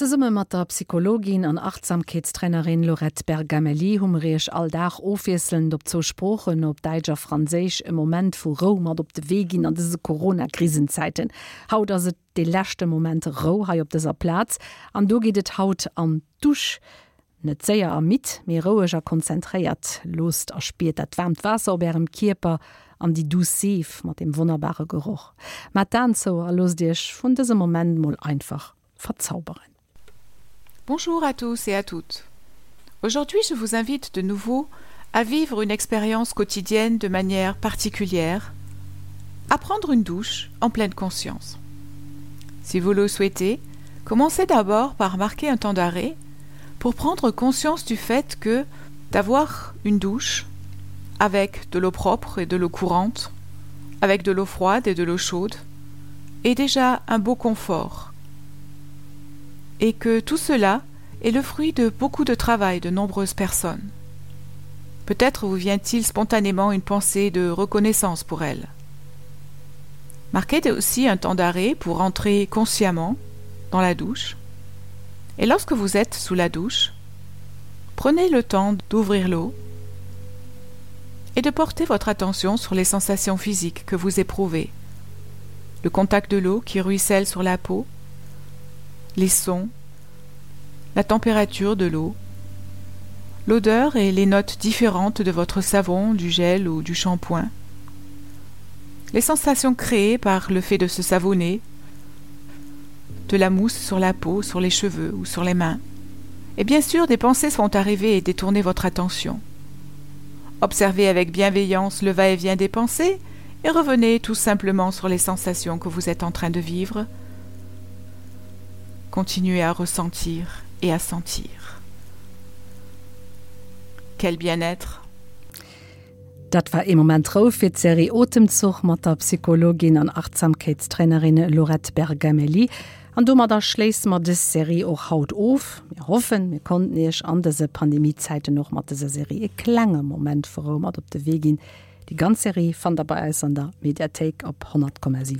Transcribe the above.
Ze summe mat der Psychologin an Achtsamkeitstrainerin Lorette Bergameli hummerech alldach offieselnd op zo Spprochen op Deiger Fraésich im Moment vu Rom mat op de Wegin an dese Corona-Krisenzeiten. Haut as se de lächte Moment Ro hai op deser Platz, an do giet haut am Dusch net séier am mit méroeger konzentriiert Lust erspiet dat wärmt Wasser op erm Kierper an die Duseef mat dem wunderbare Geruch. Ma dann zo er los Dich vun dese moment moll einfach verzauberen. Bonjour à tous et à toutes. Aujourd'hui, je vous invite de nouveau à vivre une expérience quotidienne de manière particulière, à prendre une douche en pleine conscience. Si vous le souhaitez, commencez d'abord par marquer un temps d'arrêt pour prendre conscience du fait que d'avoir une douche avec de l'eau propre et de l'eau courante, avec de l'eau froide et de l'eau chaude, est déjà un beau confort et que tout cela est le fruit de beaucoup de travail de nombreuses personnes. Peut-être vous vient-il spontanément une pensée de reconnaissance pour elle. Marquez aussi un temps d'arrêt pour entrer consciemment dans la douche. Et lorsque vous êtes sous la douche, prenez le temps d'ouvrir l'eau et de porter votre attention sur les sensations physiques que vous éprouvez. Le contact de l'eau qui ruisselle sur la peau, les sons, la température de l'eau, l'odeur et les notes différentes de votre savon, du gel ou du shampoing, les sensations créées par le fait de se savonner, de la mousse sur la peau, sur les cheveux ou sur les mains, et bien sûr des pensées sont arrivées et détourner votre attention. Observez avec bienveillance le va-et-vient des pensées et revenez tout simplement sur les sensations que vous êtes en train de vivre, continuer à ressentir et à sentir. Quel bien-être Dat war im moment trouf fir Serie Otemzug mat der Psychologin an Achtsamkeitstrainerin Lorette Bergameli, an dummer der schles mat de Serie och haut of. Wir hoffen, mir konnten ech an dese Pandemiezeite noch mat dese Serie e klenge Moment verrom mat op de Wegin. Die ganze Serie fand dabei an der Mediathek op 10,7